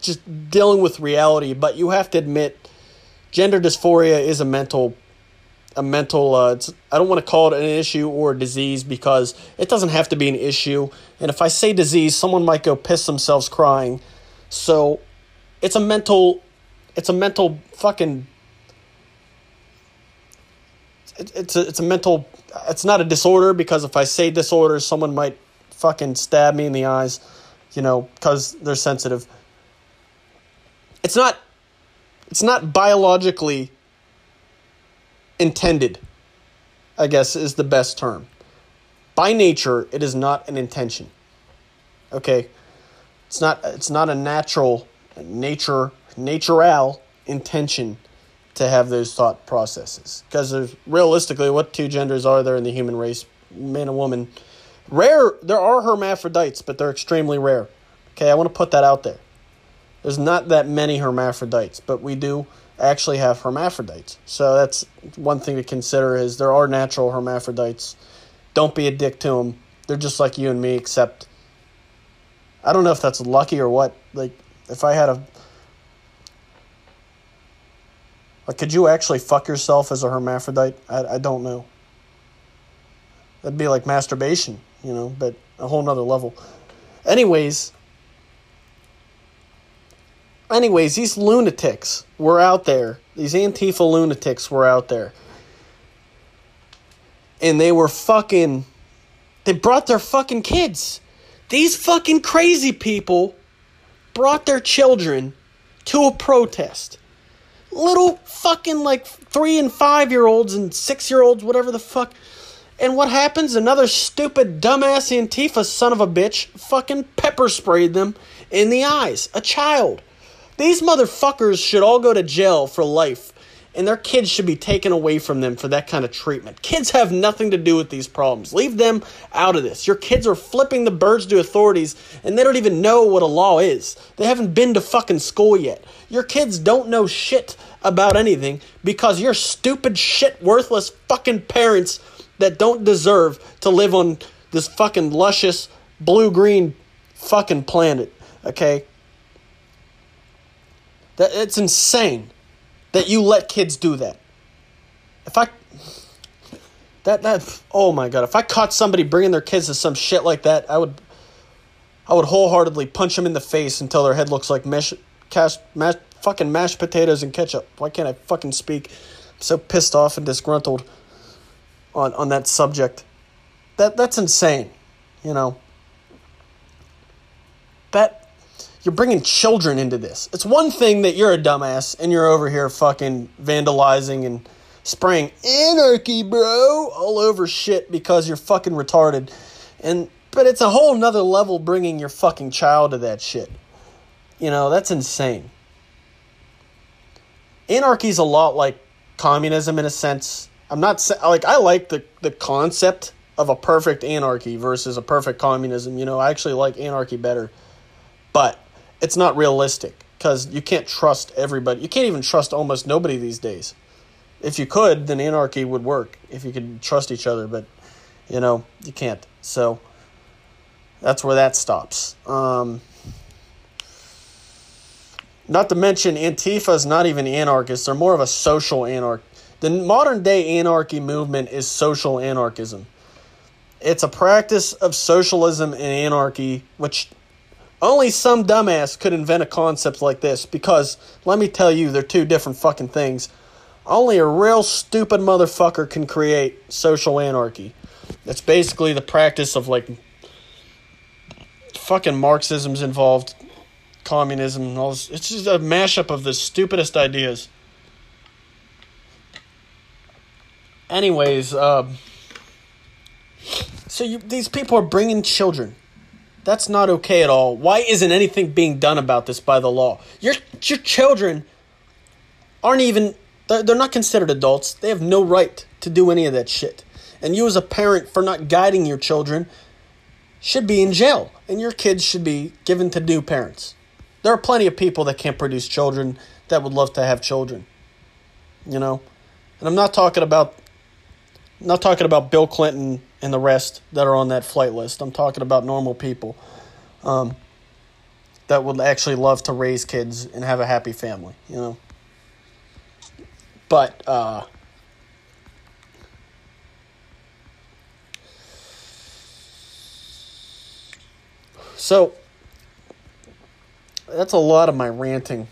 just dealing with reality, but you have to admit, gender dysphoria is a mental a mental uh, i don't want to call it an issue or a disease because it doesn't have to be an issue. And if i say disease someone might go piss themselves crying. So it's a mental it's a mental fucking it, it's a, it's a mental it's not a disorder because if i say disorder someone might fucking stab me in the eyes you know because they're sensitive. It's not it's not biologically intended, I guess is the best term. By nature, it is not an intention. Okay? It's not it's not a natural nature natural intention to have those thought processes because there's realistically what two genders are there in the human race man and woman rare there are hermaphrodites but they're extremely rare okay i want to put that out there there's not that many hermaphrodites but we do actually have hermaphrodites so that's one thing to consider is there are natural hermaphrodites don't be a dick to them they're just like you and me except i don't know if that's lucky or what like if i had a like, could you actually fuck yourself as a hermaphrodite? I, I don't know. That'd be like masturbation, you know, but a whole nother level. Anyways, anyways, these lunatics were out there. These Antifa lunatics were out there. And they were fucking. They brought their fucking kids. These fucking crazy people brought their children to a protest little fucking like three and five year olds and six year olds, whatever the fuck. And what happens? Another stupid, dumbass Antifa son of a bitch fucking pepper sprayed them in the eyes. A child. These motherfuckers should all go to jail for life and their kids should be taken away from them for that kind of treatment. Kids have nothing to do with these problems. Leave them out of this. Your kids are flipping the birds to authorities and they don't even know what a law is. They haven't been to fucking school yet. Your kids don't know shit about anything because you're stupid, shit, worthless fucking parents that don't deserve to live on this fucking luscious blue green fucking planet. Okay? That it's insane that you let kids do that. If I that that oh my god, if I caught somebody bringing their kids to some shit like that, I would I would wholeheartedly punch them in the face until their head looks like mesh cast mash, fucking mashed potatoes and ketchup. Why can't I fucking speak? I'm so pissed off and disgruntled on on that subject. That that's insane, you know. That you're bringing children into this. It's one thing that you're a dumbass and you're over here fucking vandalizing and spraying anarchy, bro, all over shit because you're fucking retarded. And but it's a whole nother level bringing your fucking child to that shit. You know, that's insane. Anarchy's a lot like communism in a sense. I'm not like I like the the concept of a perfect anarchy versus a perfect communism. You know, I actually like anarchy better. But it's not realistic because you can't trust everybody. You can't even trust almost nobody these days. If you could, then anarchy would work if you could trust each other, but you know, you can't. So that's where that stops. Um, not to mention, Antifa is not even anarchists, they're more of a social anarch. The modern day anarchy movement is social anarchism. It's a practice of socialism and anarchy, which only some dumbass could invent a concept like this because, let me tell you, they're two different fucking things. Only a real stupid motherfucker can create social anarchy. It's basically the practice of like fucking Marxism's involved, communism, and all this. It's just a mashup of the stupidest ideas. Anyways, uh, so you, these people are bringing children that's not okay at all. Why isn't anything being done about this by the law? Your your children aren't even they're not considered adults. They have no right to do any of that shit. And you as a parent for not guiding your children should be in jail and your kids should be given to new parents. There are plenty of people that can't produce children that would love to have children. You know? And I'm not talking about I'm not talking about Bill Clinton and the rest that are on that flight list. I'm talking about normal people um, that would actually love to raise kids and have a happy family, you know. But uh, so that's a lot of my ranting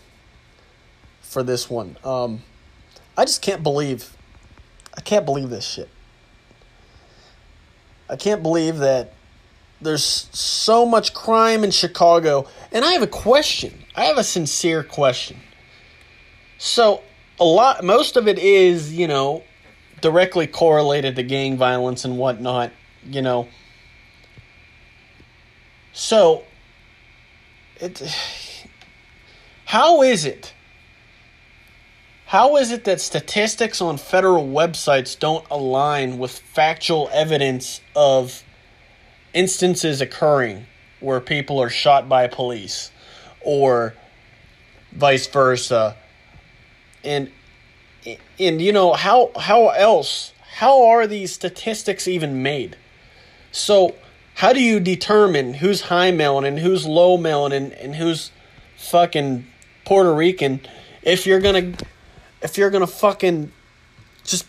for this one. Um, I just can't believe I can't believe this shit. I can't believe that there's so much crime in Chicago. And I have a question. I have a sincere question. So, a lot, most of it is, you know, directly correlated to gang violence and whatnot, you know. So, it how is it how is it that statistics on federal websites don't align with factual evidence of instances occurring where people are shot by police or vice versa? And and you know how how else how are these statistics even made? So how do you determine who's high melanin and who's low melanin and who's fucking puerto rican if you're gonna if you're gonna fucking just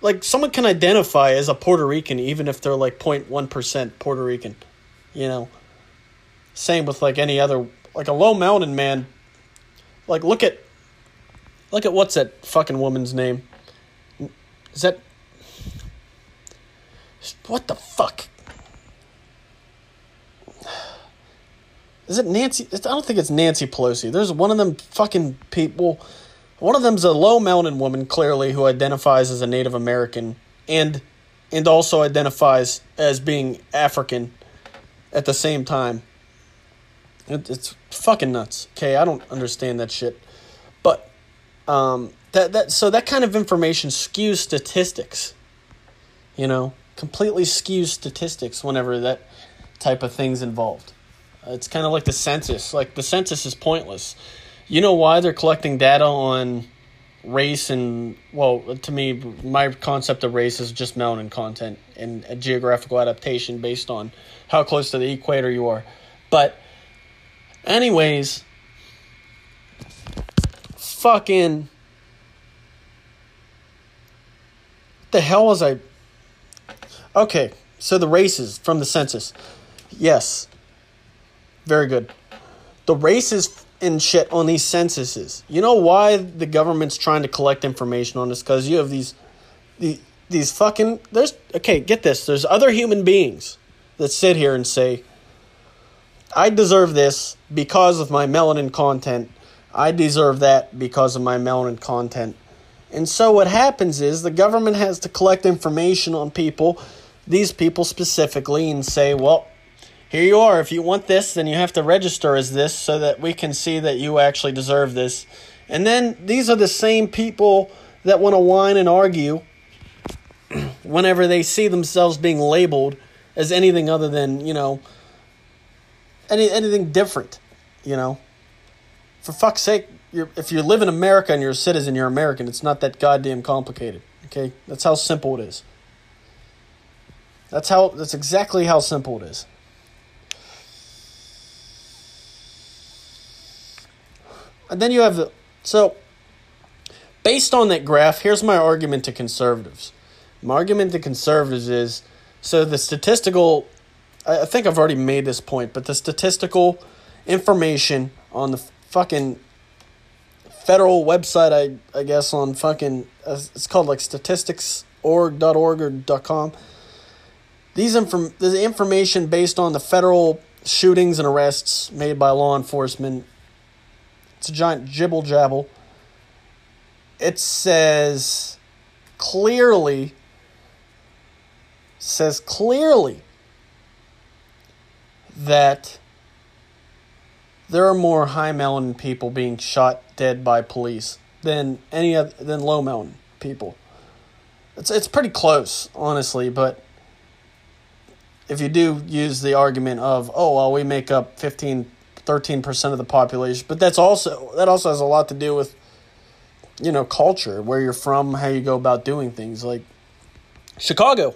like someone can identify as a puerto rican even if they're like 0.1% puerto rican you know same with like any other like a low mountain man like look at look at what's that fucking woman's name? Is that what the fuck? Is it Nancy? I don't think it's Nancy Pelosi. There's one of them fucking people. One of them's a low mountain woman, clearly, who identifies as a Native American and and also identifies as being African at the same time. It, it's fucking nuts. Okay, I don't understand that shit. But um, that that so that kind of information skews statistics. You know, completely skews statistics whenever that type of thing's involved. It's kind of like the census. Like the census is pointless. You know why they're collecting data on race and well, to me, my concept of race is just mountain content and a geographical adaptation based on how close to the equator you are. But Anyways, fucking. What the hell was I? Okay, so the races from the census. Yes. Very good. The races and shit on these censuses. You know why the government's trying to collect information on this? Because you have these, the, these fucking. There's okay. Get this. There's other human beings that sit here and say, I deserve this because of my melanin content. I deserve that because of my melanin content. And so what happens is the government has to collect information on people, these people specifically, and say, well, here you are. If you want this, then you have to register as this so that we can see that you actually deserve this. And then these are the same people that want to whine and argue whenever they see themselves being labeled as anything other than, you know, any anything different, you know. For fuck's sake, you're, if you live in America and you're a citizen, you're American. It's not that goddamn complicated. Okay, that's how simple it is. That's how. That's exactly how simple it is. And then you have the so. Based on that graph, here's my argument to conservatives. My argument to conservatives is so the statistical I think I've already made this point, but the statistical information on the fucking federal website, I I guess on fucking uh, it's called like statistics.org.org or .com. These inform the information based on the federal shootings and arrests made by law enforcement. It's a giant jibble jabble. It says clearly says clearly that there are more high melanin people being shot dead by police than any other than low melanin people. It's it's pretty close, honestly, but if you do use the argument of, oh well we make up 15 13% of the population, but that's also that also has a lot to do with you know, culture, where you're from, how you go about doing things like Chicago.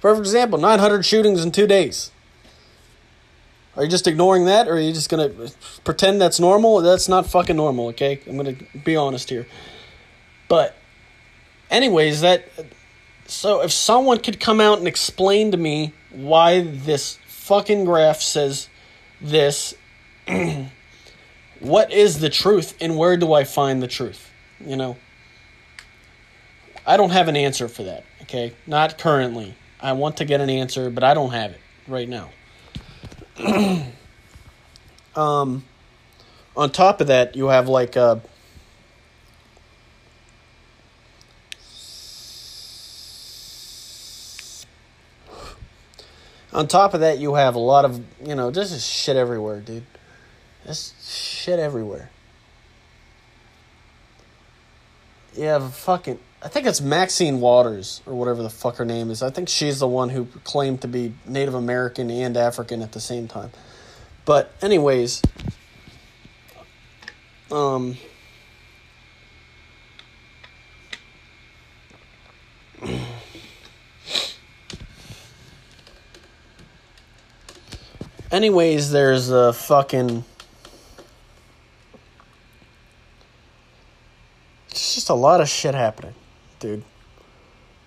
For example, 900 shootings in 2 days. Are you just ignoring that, or are you just gonna pretend that's normal? That's not fucking normal, okay? I'm gonna be honest here. But, anyways, that. So, if someone could come out and explain to me why this fucking graph says this, what is the truth, and where do I find the truth? You know? I don't have an answer for that, okay? Not currently. I want to get an answer, but I don't have it right now. um, on top of that, you have like a. Uh, on top of that, you have a lot of you know, this is shit everywhere, dude. There's shit everywhere. Have fucking. I think it's Maxine Waters or whatever the fuck her name is. I think she's the one who claimed to be Native American and African at the same time. But anyways, um. Anyways, there's a fucking. It's just a lot of shit happening, dude.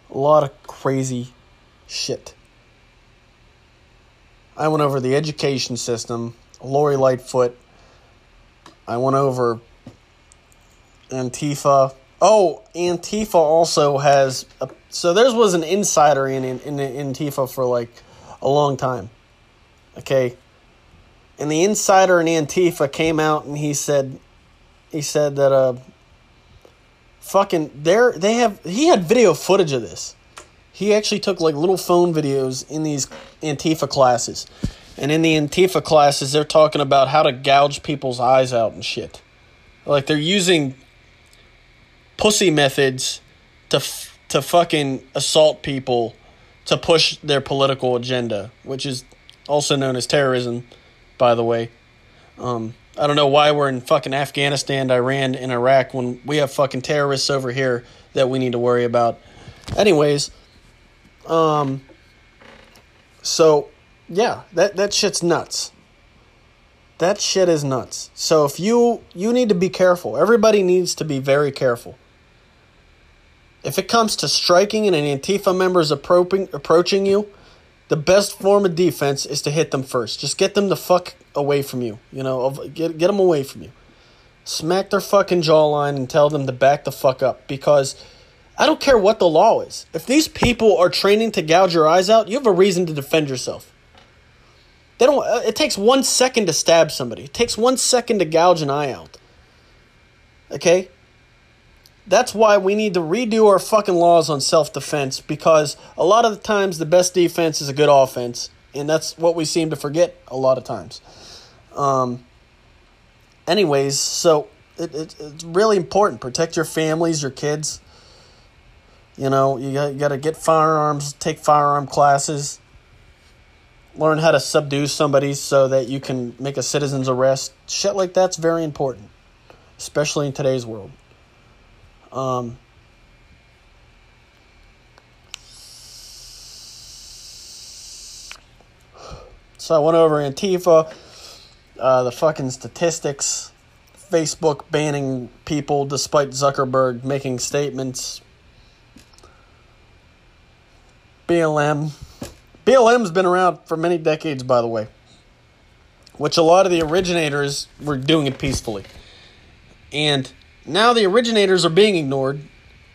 A lot of crazy shit. I went over the education system, Lori Lightfoot. I went over Antifa. Oh, Antifa also has a, so theirs was an insider in, in in Antifa for like a long time. Okay. And the insider in Antifa came out and he said he said that uh fucking there they have he had video footage of this. He actually took like little phone videos in these Antifa classes. And in the Antifa classes they're talking about how to gouge people's eyes out and shit. Like they're using pussy methods to to fucking assault people to push their political agenda, which is also known as terrorism, by the way. Um, I don't know why we're in fucking Afghanistan, Iran, and Iraq when we have fucking terrorists over here that we need to worry about. Anyways, um, so yeah, that that shit's nuts. That shit is nuts. So if you you need to be careful. Everybody needs to be very careful. If it comes to striking and an Antifa member is approaching approaching you, the best form of defense is to hit them first. Just get them the fuck away from you. You know, get get them away from you. Smack their fucking jawline and tell them to back the fuck up because I don't care what the law is. If these people are training to gouge your eyes out, you have a reason to defend yourself. They don't. Uh, it takes one second to stab somebody. It takes one second to gouge an eye out. Okay. That's why we need to redo our fucking laws on self defense because a lot of the times the best defense is a good offense, and that's what we seem to forget a lot of times. Um, anyways, so it, it, it's really important. Protect your families, your kids. You know, you got, you got to get firearms, take firearm classes, learn how to subdue somebody so that you can make a citizen's arrest. Shit like that's very important, especially in today's world. Um, so I went over Antifa, uh, the fucking statistics, Facebook banning people despite Zuckerberg making statements. BLM. BLM's been around for many decades, by the way, which a lot of the originators were doing it peacefully. And now the originators are being ignored,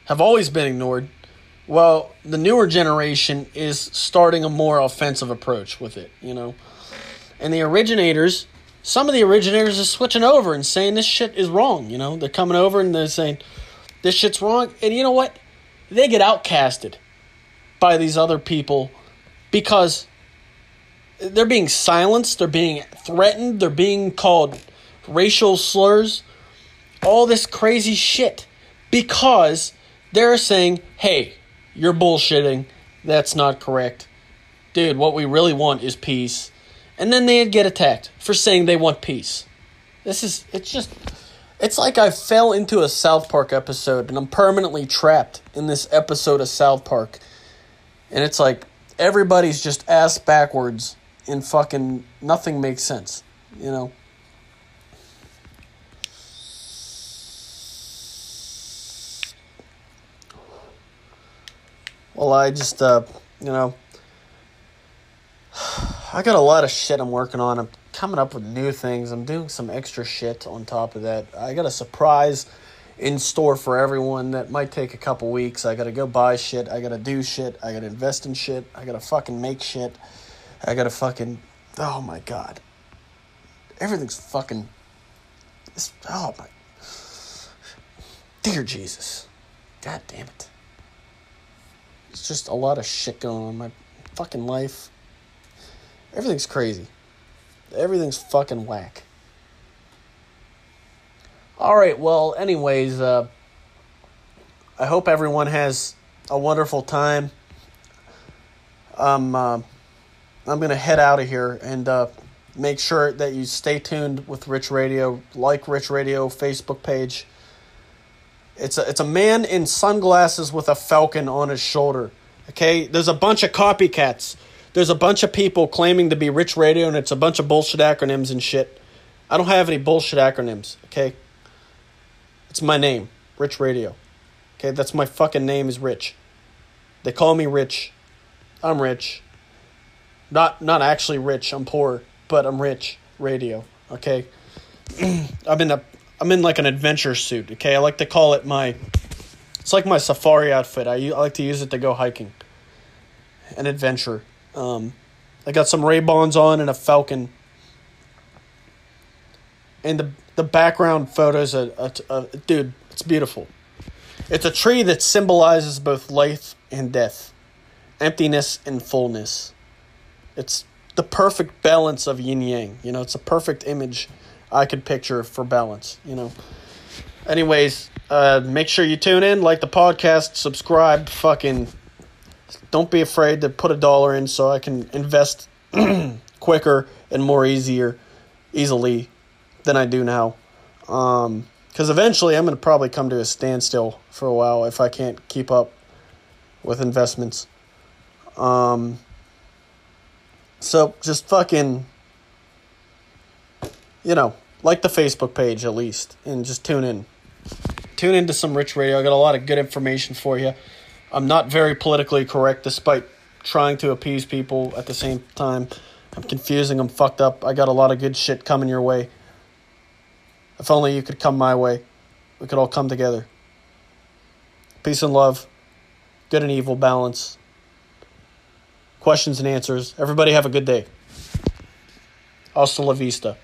have always been ignored. Well, the newer generation is starting a more offensive approach with it, you know. And the originators, some of the originators are switching over and saying this shit is wrong, you know. They're coming over and they're saying this shit's wrong. And you know what? They get outcasted by these other people because they're being silenced, they're being threatened, they're being called racial slurs all this crazy shit because they're saying, hey, you're bullshitting. That's not correct. Dude, what we really want is peace. And then they'd get attacked for saying they want peace. This is, it's just, it's like I fell into a South Park episode and I'm permanently trapped in this episode of South Park. And it's like everybody's just ass backwards and fucking nothing makes sense, you know? Well, I just, uh, you know, I got a lot of shit I'm working on. I'm coming up with new things. I'm doing some extra shit on top of that. I got a surprise in store for everyone that might take a couple weeks. I got to go buy shit. I got to do shit. I got to invest in shit. I got to fucking make shit. I got to fucking. Oh my god. Everything's fucking. It's, oh my. Dear Jesus. God damn it. It's just a lot of shit going on in my fucking life. Everything's crazy. Everything's fucking whack. All right. Well, anyways, uh, I hope everyone has a wonderful time. Um, uh, I'm gonna head out of here and uh, make sure that you stay tuned with Rich Radio. Like Rich Radio Facebook page. It's a it's a man in sunglasses with a falcon on his shoulder. Okay, there's a bunch of copycats. There's a bunch of people claiming to be Rich Radio, and it's a bunch of bullshit acronyms and shit. I don't have any bullshit acronyms. Okay, it's my name, Rich Radio. Okay, that's my fucking name is Rich. They call me Rich. I'm rich. Not not actually rich. I'm poor, but I'm rich. Radio. Okay. I'm in a I'm in like an adventure suit. Okay, I like to call it my. It's like my safari outfit. I, I like to use it to go hiking. An adventure. Um, I got some Ray Bans on and a Falcon. And the the background photos, a, a, a dude, it's beautiful. It's a tree that symbolizes both life and death, emptiness and fullness. It's the perfect balance of yin yang. You know, it's a perfect image I could picture for balance. You know. Anyways, uh, make sure you tune in, like the podcast, subscribe, fucking. Don't be afraid to put a dollar in so I can invest quicker and more easier, easily than I do now. Um, because eventually I'm going to probably come to a standstill for a while if I can't keep up with investments. Um, so just fucking, you know, like the Facebook page at least, and just tune in. Tune into some Rich Radio. I got a lot of good information for you. I'm not very politically correct despite trying to appease people at the same time. I'm confusing, I'm fucked up. I got a lot of good shit coming your way. If only you could come my way, we could all come together. Peace and love, good and evil balance, questions and answers. Everybody have a good day. Hasta la vista.